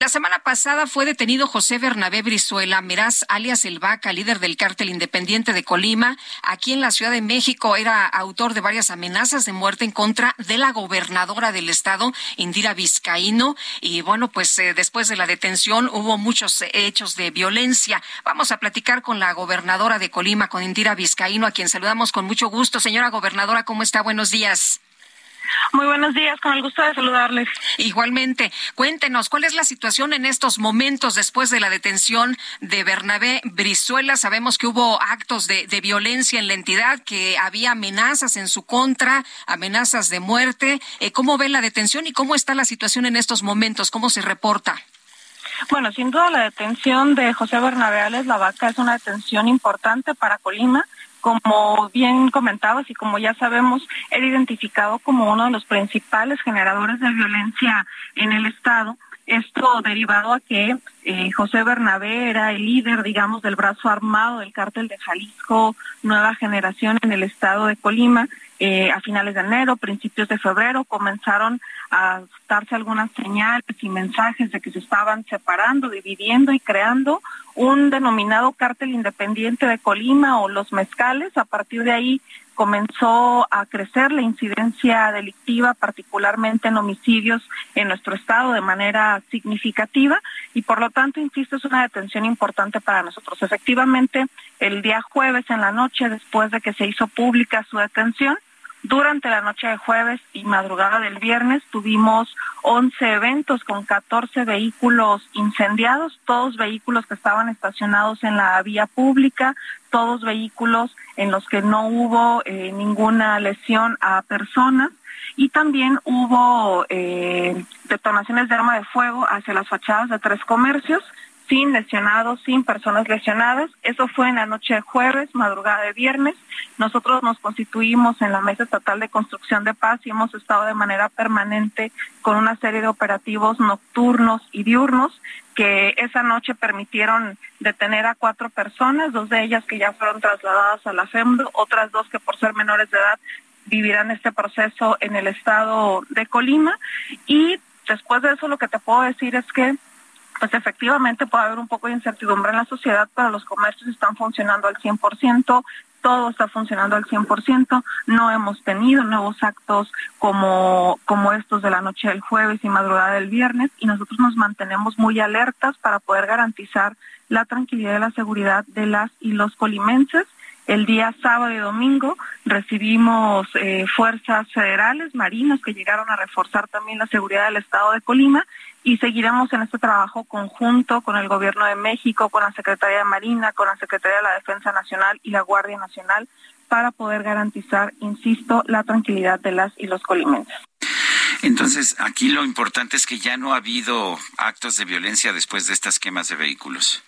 La semana pasada fue detenido José Bernabé Brizuela Meraz, alias El Vaca, líder del cártel independiente de Colima. Aquí en la Ciudad de México era autor de varias amenazas de muerte en contra de la gobernadora del estado, Indira Vizcaíno. Y bueno, pues eh, después de la detención hubo muchos hechos de violencia. Vamos a platicar con la gobernadora de Colima, con Indira Vizcaíno, a quien saludamos con mucho gusto. Señora gobernadora, ¿cómo está? Buenos días. Muy buenos días, con el gusto de saludarles. Igualmente, cuéntenos, ¿cuál es la situación en estos momentos después de la detención de Bernabé Brizuela? Sabemos que hubo actos de, violencia en la entidad, que había amenazas en su contra, amenazas de muerte. Eh, ¿Cómo ve la detención y cómo está la situación en estos momentos? ¿Cómo se reporta? Bueno, sin duda la detención de José Bernabé Ales La Vaca es una detención importante para Colima como bien comentabas y como ya sabemos, era identificado como uno de los principales generadores de violencia en el Estado. Esto derivado a que eh, José Bernabé era el líder, digamos, del brazo armado del cártel de Jalisco, nueva generación en el estado de Colima. Eh, a finales de enero, principios de febrero, comenzaron a darse algunas señales y mensajes de que se estaban separando, dividiendo y creando un denominado cártel independiente de Colima o los mezcales. A partir de ahí comenzó a crecer la incidencia delictiva, particularmente en homicidios en nuestro estado de manera significativa y por lo tanto, insisto, es una detención importante para nosotros. Efectivamente, el día jueves en la noche, después de que se hizo pública su detención, durante la noche de jueves y madrugada del viernes tuvimos 11 eventos con 14 vehículos incendiados, todos vehículos que estaban estacionados en la vía pública, todos vehículos en los que no hubo eh, ninguna lesión a personas y también hubo eh, detonaciones de arma de fuego hacia las fachadas de tres comercios sin lesionados, sin personas lesionadas. Eso fue en la noche de jueves, madrugada de viernes. Nosotros nos constituimos en la Mesa Estatal de Construcción de Paz y hemos estado de manera permanente con una serie de operativos nocturnos y diurnos que esa noche permitieron detener a cuatro personas, dos de ellas que ya fueron trasladadas a la FEMDO, otras dos que por ser menores de edad vivirán este proceso en el estado de Colima. Y después de eso lo que te puedo decir es que pues efectivamente puede haber un poco de incertidumbre en la sociedad, pero los comercios están funcionando al 100%, todo está funcionando al 100%, no hemos tenido nuevos actos como, como estos de la noche del jueves y madrugada del viernes y nosotros nos mantenemos muy alertas para poder garantizar la tranquilidad y la seguridad de las y los colimenses. El día sábado y domingo recibimos eh, fuerzas federales, marinos, que llegaron a reforzar también la seguridad del estado de Colima y seguiremos en este trabajo conjunto con el Gobierno de México, con la Secretaría de Marina, con la Secretaría de la Defensa Nacional y la Guardia Nacional para poder garantizar, insisto, la tranquilidad de las y los colimenses. Entonces, aquí lo importante es que ya no ha habido actos de violencia después de estas quemas de vehículos.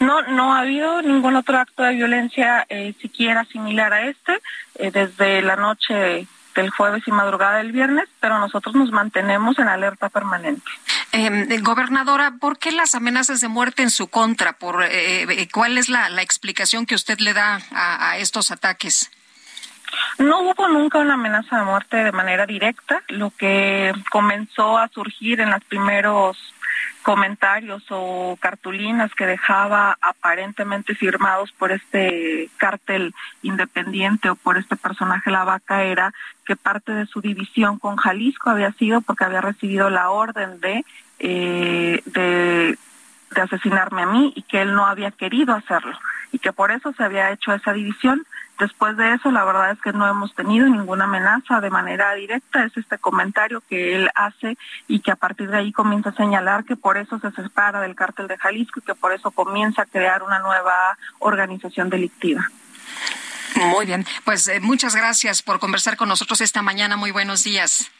No, no ha habido ningún otro acto de violencia eh, siquiera similar a este. Eh, desde la noche del jueves y madrugada del viernes, pero nosotros nos mantenemos en alerta permanente. Eh, gobernadora, ¿por qué las amenazas de muerte en su contra? Por, eh, eh, ¿Cuál es la, explicación que usted le da a, a estos ataques? No hubo nunca una amenaza de muerte de manera directa. Lo que comenzó a surgir en los primeros comentarios o cartulinas que dejaba aparentemente firmados por este cártel independiente o por este personaje La Vaca era que parte de su división con Jalisco había sido porque había recibido la orden de, eh, de, de asesinarme a mí y que él no había querido hacerlo y que por eso se había hecho esa división. Después de eso, la verdad es que no hemos tenido ninguna amenaza de manera directa. Es este comentario que él hace y que a partir de ahí comienza a señalar que por eso se separa del cártel de Jalisco y que por eso comienza a crear una nueva organización delictiva. Muy bien, pues eh, muchas gracias por conversar con nosotros esta mañana. Muy buenos días.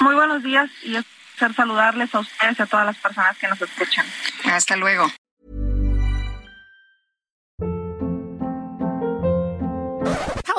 Muy buenos días y es ser saludarles a ustedes y a todas las personas que nos escuchan. Hasta luego.